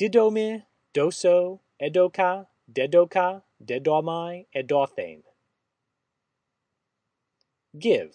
Didome, doso, edoka, dedoka, dedomai, edothame. Give